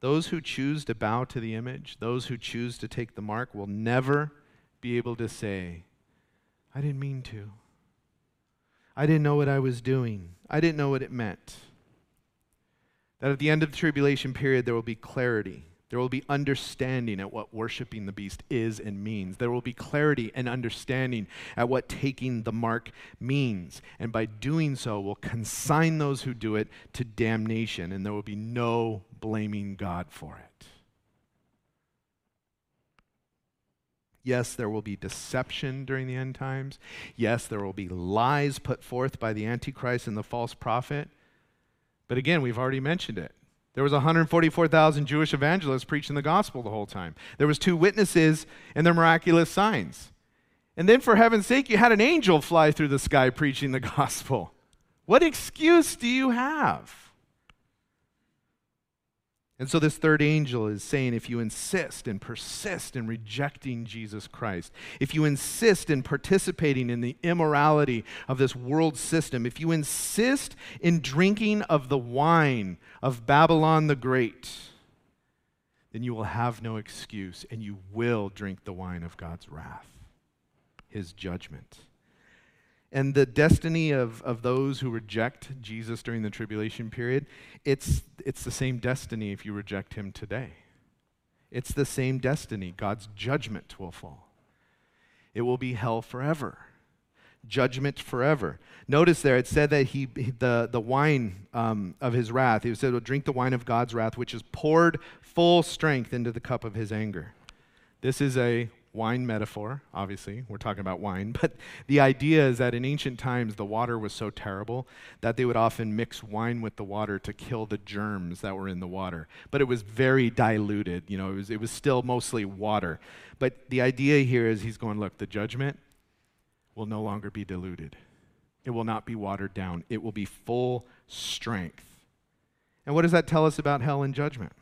Those who choose to bow to the image, those who choose to take the mark, will never be able to say, I didn't mean to. I didn't know what I was doing. I didn't know what it meant. That at the end of the tribulation period, there will be clarity there will be understanding at what worshiping the beast is and means. There will be clarity and understanding at what taking the mark means. And by doing so, will consign those who do it to damnation, and there will be no blaming God for it. Yes, there will be deception during the end times. Yes, there will be lies put forth by the Antichrist and the false prophet. But again, we've already mentioned it. There was 144,000 Jewish evangelists preaching the gospel the whole time. There was two witnesses and their miraculous signs. And then for heaven's sake, you had an angel fly through the sky preaching the gospel. What excuse do you have? And so, this third angel is saying if you insist and persist in rejecting Jesus Christ, if you insist in participating in the immorality of this world system, if you insist in drinking of the wine of Babylon the Great, then you will have no excuse and you will drink the wine of God's wrath, his judgment. And the destiny of, of those who reject Jesus during the tribulation period, it's, it's the same destiny if you reject him today. It's the same destiny. God's judgment will fall. It will be hell forever. Judgment forever. Notice there, it said that he, the, the wine um, of his wrath, he said, drink the wine of God's wrath, which is poured full strength into the cup of his anger. This is a wine metaphor, obviously. We're talking about wine. But the idea is that in ancient times, the water was so terrible that they would often mix wine with the water to kill the germs that were in the water. But it was very diluted. You know, it was, it was still mostly water. But the idea here is he's going, look, the judgment will no longer be diluted, it will not be watered down, it will be full strength. And what does that tell us about hell and judgment?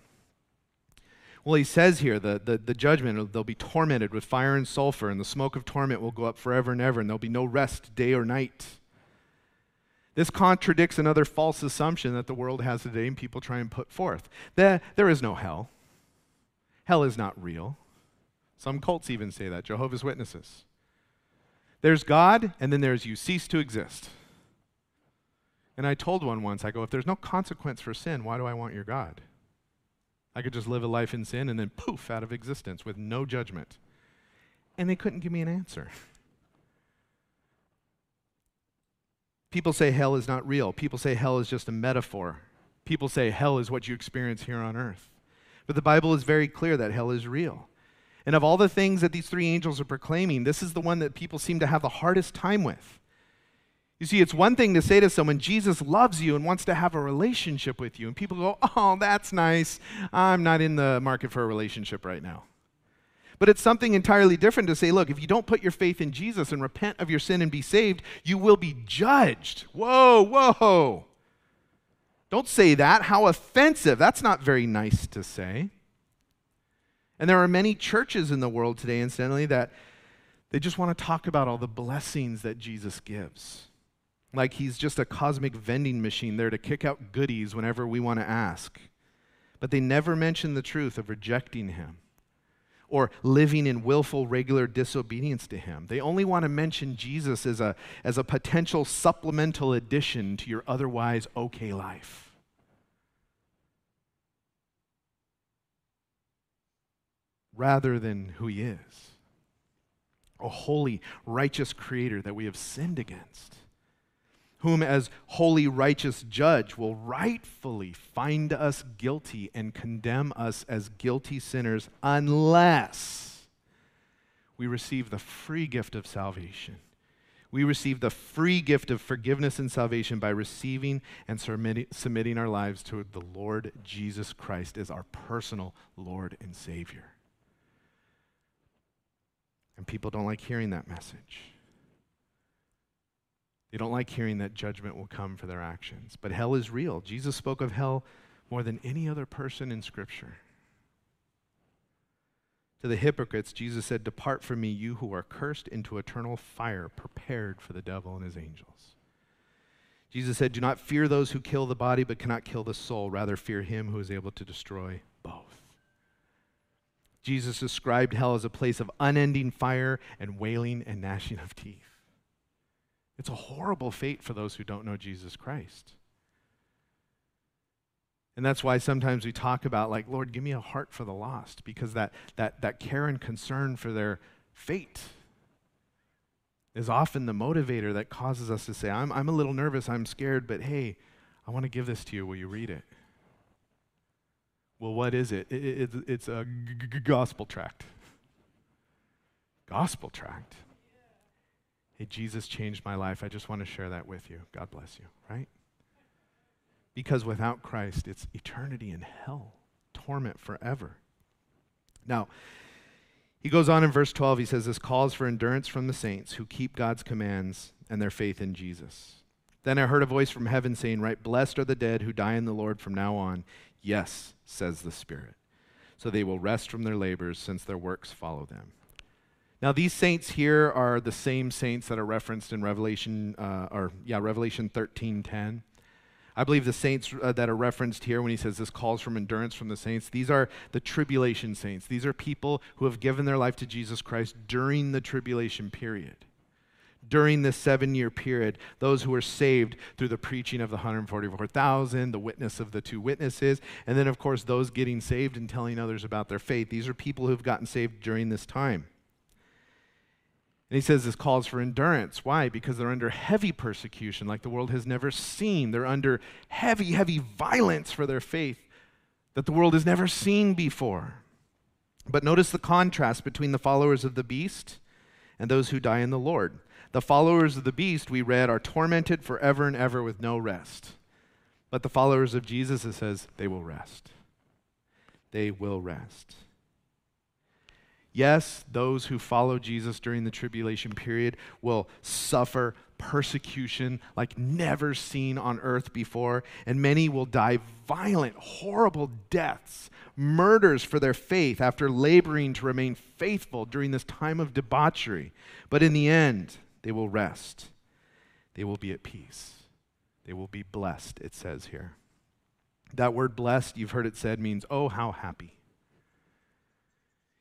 Well, he says here the, the, the judgment, they'll be tormented with fire and sulfur, and the smoke of torment will go up forever and ever, and there'll be no rest day or night. This contradicts another false assumption that the world has today and people try and put forth. That there is no hell. Hell is not real. Some cults even say that, Jehovah's Witnesses. There's God, and then there's you cease to exist. And I told one once, I go, if there's no consequence for sin, why do I want your God? I could just live a life in sin and then poof, out of existence with no judgment. And they couldn't give me an answer. People say hell is not real. People say hell is just a metaphor. People say hell is what you experience here on earth. But the Bible is very clear that hell is real. And of all the things that these three angels are proclaiming, this is the one that people seem to have the hardest time with. You see, it's one thing to say to someone, Jesus loves you and wants to have a relationship with you. And people go, oh, that's nice. I'm not in the market for a relationship right now. But it's something entirely different to say, look, if you don't put your faith in Jesus and repent of your sin and be saved, you will be judged. Whoa, whoa. Don't say that. How offensive. That's not very nice to say. And there are many churches in the world today, incidentally, that they just want to talk about all the blessings that Jesus gives. Like he's just a cosmic vending machine there to kick out goodies whenever we want to ask. But they never mention the truth of rejecting him or living in willful, regular disobedience to Him. They only want to mention Jesus as a, as a potential supplemental addition to your otherwise okay life. Rather than who He is a holy, righteous Creator that we have sinned against whom as holy, righteous judge will rightfully find us guilty and condemn us as guilty sinners unless we receive the free gift of salvation. We receive the free gift of forgiveness and salvation by receiving and submitting our lives to the Lord Jesus Christ as our personal Lord and Savior. And people don't like hearing that message. They don't like hearing that judgment will come for their actions. But hell is real. Jesus spoke of hell more than any other person in Scripture. To the hypocrites, Jesus said, Depart from me, you who are cursed, into eternal fire prepared for the devil and his angels. Jesus said, Do not fear those who kill the body but cannot kill the soul. Rather, fear him who is able to destroy both. Jesus described hell as a place of unending fire and wailing and gnashing of teeth. It's a horrible fate for those who don't know Jesus Christ. And that's why sometimes we talk about, like, Lord, give me a heart for the lost, because that, that, that care and concern for their fate is often the motivator that causes us to say, I'm, I'm a little nervous, I'm scared, but hey, I want to give this to you. Will you read it? Well, what is it? it, it it's a g- g- gospel tract. Gospel tract. Hey, Jesus changed my life. I just want to share that with you. God bless you, right? Because without Christ, it's eternity in hell, torment forever. Now, he goes on in verse 12. He says, This calls for endurance from the saints who keep God's commands and their faith in Jesus. Then I heard a voice from heaven saying, Write, blessed are the dead who die in the Lord from now on. Yes, says the Spirit. So they will rest from their labors, since their works follow them. Now, these saints here are the same saints that are referenced in Revelation, uh, or yeah, Revelation 13:10. I believe the saints uh, that are referenced here when he says this calls from endurance from the saints, these are the tribulation saints. These are people who have given their life to Jesus Christ during the tribulation period. During this seven year period, those who were saved through the preaching of the 144,000, the witness of the two witnesses, and then, of course, those getting saved and telling others about their faith. These are people who have gotten saved during this time. And he says this calls for endurance. Why? Because they're under heavy persecution like the world has never seen. They're under heavy, heavy violence for their faith that the world has never seen before. But notice the contrast between the followers of the beast and those who die in the Lord. The followers of the beast, we read, are tormented forever and ever with no rest. But the followers of Jesus, it says, they will rest. They will rest. Yes, those who follow Jesus during the tribulation period will suffer persecution like never seen on earth before, and many will die violent, horrible deaths, murders for their faith after laboring to remain faithful during this time of debauchery. But in the end, they will rest. They will be at peace. They will be blessed, it says here. That word blessed, you've heard it said, means, oh, how happy.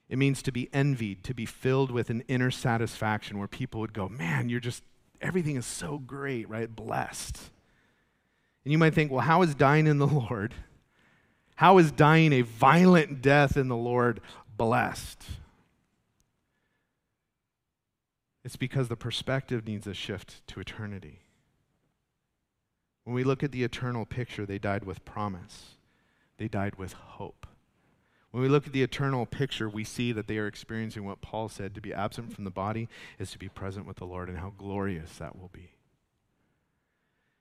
It means to be envied, to be filled with an inner satisfaction where people would go, man, you're just, everything is so great, right? Blessed. And you might think, well, how is dying in the Lord? How is dying a violent death in the Lord blessed? It's because the perspective needs a shift to eternity. When we look at the eternal picture, they died with promise, they died with hope. When we look at the eternal picture, we see that they are experiencing what Paul said to be absent from the body is to be present with the Lord, and how glorious that will be.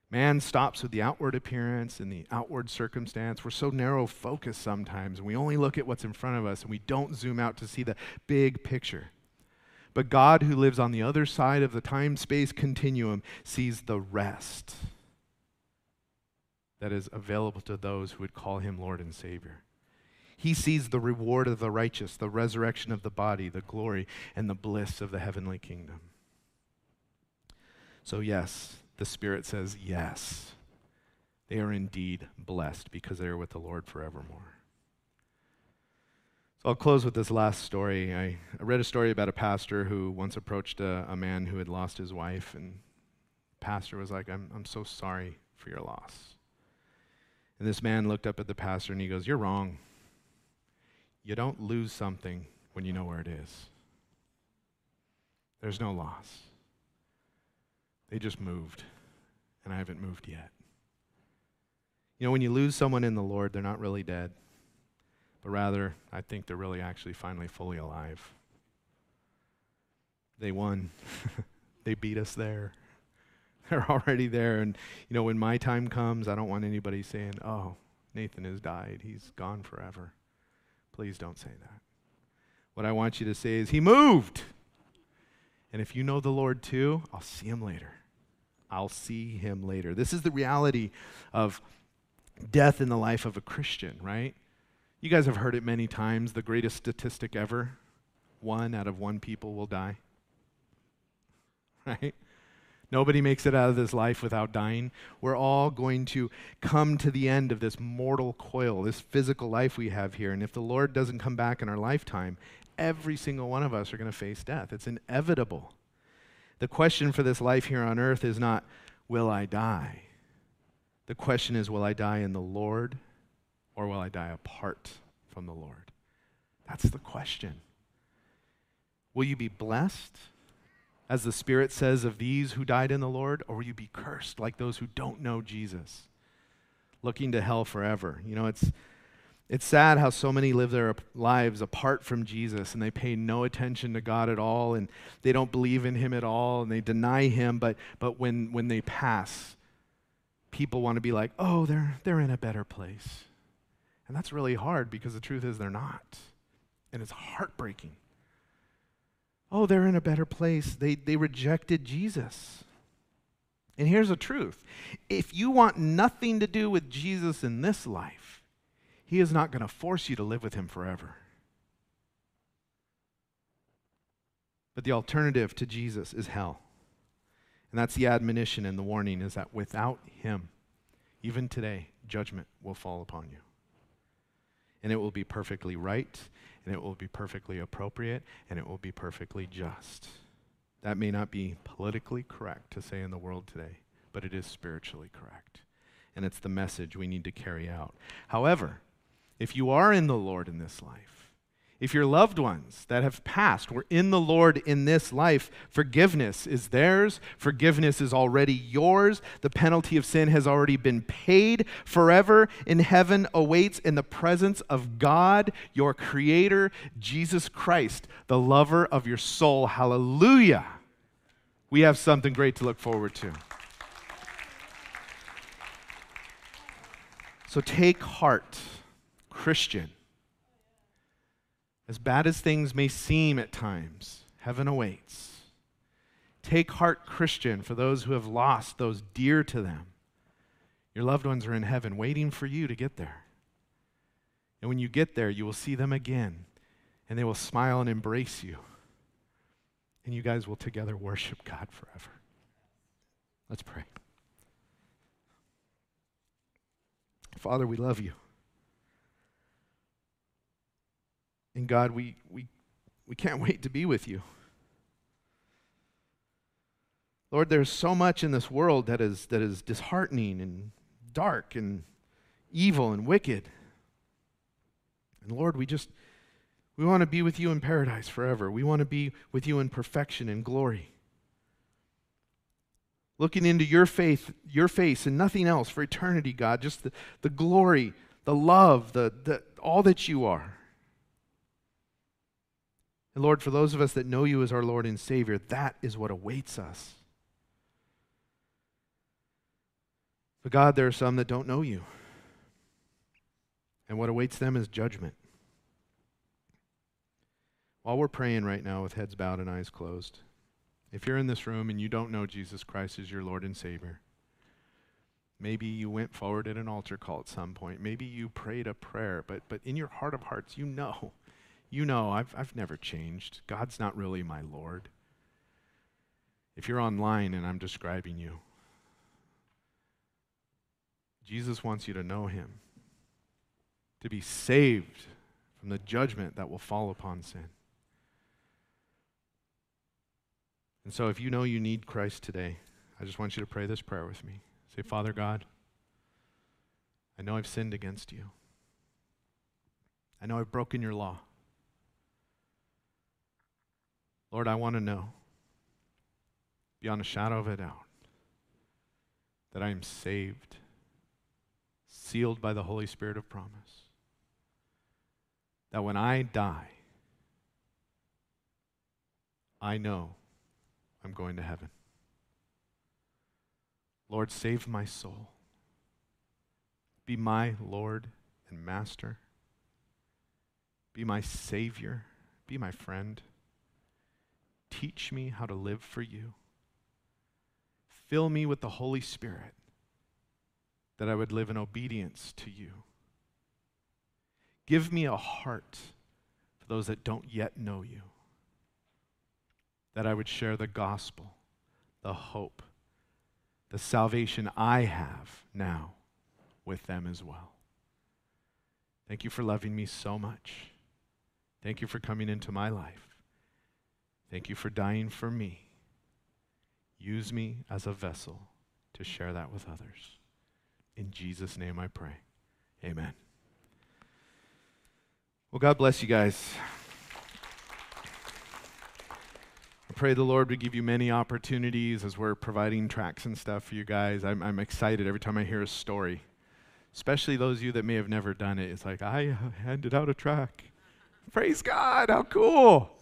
Man stops with the outward appearance and the outward circumstance. We're so narrow focused sometimes, and we only look at what's in front of us, and we don't zoom out to see the big picture. But God, who lives on the other side of the time space continuum, sees the rest that is available to those who would call him Lord and Savior. He sees the reward of the righteous, the resurrection of the body, the glory, and the bliss of the heavenly kingdom. So, yes, the Spirit says, yes, they are indeed blessed because they are with the Lord forevermore. So, I'll close with this last story. I, I, read a story about a pastor who once approached a, a man who had lost his wife, and the pastor was like, I'm, I'm so sorry for your loss. And this man looked up at the pastor and he goes, You're wrong. You don't lose something when you know where it is. There's no loss. They just moved, and I haven't moved yet. You know, when you lose someone in the Lord, they're not really dead but rather, I think they're really actually finally fully alive. They won. they beat us there. They're already there. And, you know, when my time comes, I don't want anybody saying, oh, Nathan has died. He's gone forever. Please don't say that. What I want you to say is, He moved. And if you know the Lord too, I'll see Him later. I'll see Him later. This is the reality of death in the life of a Christian, right? You guys have heard it many times the greatest statistic ever one out of one people will die. Right? Nobody makes it out of this life without dying. We're all going to come to the end of this mortal coil, this physical life we have here. And if the Lord doesn't come back in our lifetime, every single one of us are going to face death. It's inevitable. The question for this life here on earth is not, will I die? The question is, will I die in the Lord or will I die apart from the Lord? That's the question. Will you be blessed, as the Spirit says of these who died in the Lord, or will you be cursed like those who don't know Jesus, looking to hell forever? You know, it's. It's sad how so many live their lives apart from Jesus and they pay no attention to God at all and they don't believe in Him at all and they deny Him. But, but when, when they pass, people want to be like, oh, they're, they're in a better place. And that's really hard because the truth is they're not. And it's heartbreaking. Oh, they're in a better place. They, they rejected Jesus. And here's the truth if you want nothing to do with Jesus in this life, he is not going to force you to live with him forever. But the alternative to Jesus is hell. And that's the admonition and the warning is that without him, even today, judgment will fall upon you and it will be perfectly right, and it will be perfectly appropriate, and it will be perfectly just. That may not be politically correct to say in the world today, but it is spiritually correct. And it's the message we need to carry out. However, if you are in the Lord in this life, if your loved ones that have passed were in the Lord in this life, forgiveness is theirs. Forgiveness is already yours. The penalty of sin has already been paid. Forever in heaven awaits in the presence of God, your Creator, Jesus Christ, the lover of your soul. Hallelujah. We have something great to look forward to. So take heart, Christian As bad as things may seem at times, heaven awaits. Take heart, Christian, for those who have lost those dear to them. Your loved ones are in heaven waiting for you to get there. And when you get there, you will see them again, and they will smile and embrace you. And you guys will together worship God forever. Let's pray. Father, we love you. And God, we, we, we can't wait to be with you. Lord, there's so much in this world that is, that is disheartening and dark and evil and wicked. And Lord, we just, we want to be with you in paradise forever. We want to be with you in perfection and glory. Looking into your faith, your face and nothing else for eternity, God, just the, the glory, the love, the, the, all that you are. And Lord, for those of us that know you as our Lord and Savior, that is what awaits us. But God, there are some that don't know you. And what awaits them is judgment. While we're praying right now with heads bowed and eyes closed, if you're in this room and you don't know Jesus Christ as your Lord and Savior, maybe you went forward at an altar call at some point. Maybe you prayed a prayer, but, but in your heart of hearts, you know, you know, I've, I've never changed. God's not really my Lord. If you're online and I'm describing you, Jesus wants you to know him to be saved from the judgment that will fall upon sin. And so, if you know you need Christ today, I just want you to pray this prayer with me. Say, Father God, I know I've sinned against you. I know I've broken your law. Lord, I want to know, beyond a shadow of a doubt, that I am saved, sealed by the Holy Spirit of promise that when I die, I know I'm going to heaven. Lord, save my soul. Be my Lord and Master. Be my Savior. Be my friend. Teach me how to live for you. Fill me with the Holy Spirit that I would live in obedience to you. Give me a heart for those that don't yet know you, that I would share the gospel, the hope, the salvation I have now with them as well. Thank you for loving me so much. Thank you for coming into my life. Thank you for dying for me. Use me as a vessel to share that with others. In Jesus' name I pray. Amen. Well, God bless you guys. I pray the Lord would give you many opportunities as we're providing tracts and stuff for you guys. I'm, I'm excited every time I hear a story, especially those of you that may have never done it. It's like, I handed out a tract. Praise God, how cool.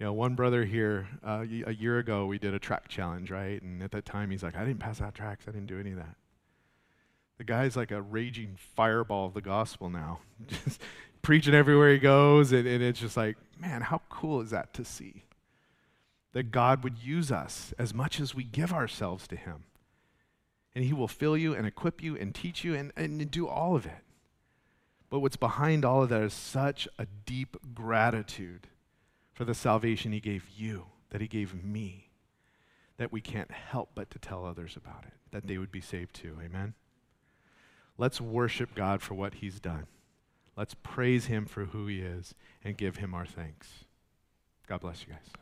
You know, one brother here, uh, a year ago, we did a tract challenge, right? And at that time, he's like, I didn't pass out tracts. I didn't do any of that. The guy's like a raging fireball of the gospel now, just preaching everywhere he goes. And, and it's just like, man, how cool is that to see? That God would use us as much as we give ourselves to Him. And He will fill you and equip you and teach you and, and do all of it. But what's behind all of that is such a deep gratitude for the salvation He gave you, that He gave me, that we can't help but to tell others about it, that they would be saved too. Amen? Let's worship God for what He's done. Let's praise Him for who He is and give Him our thanks. God bless you guys.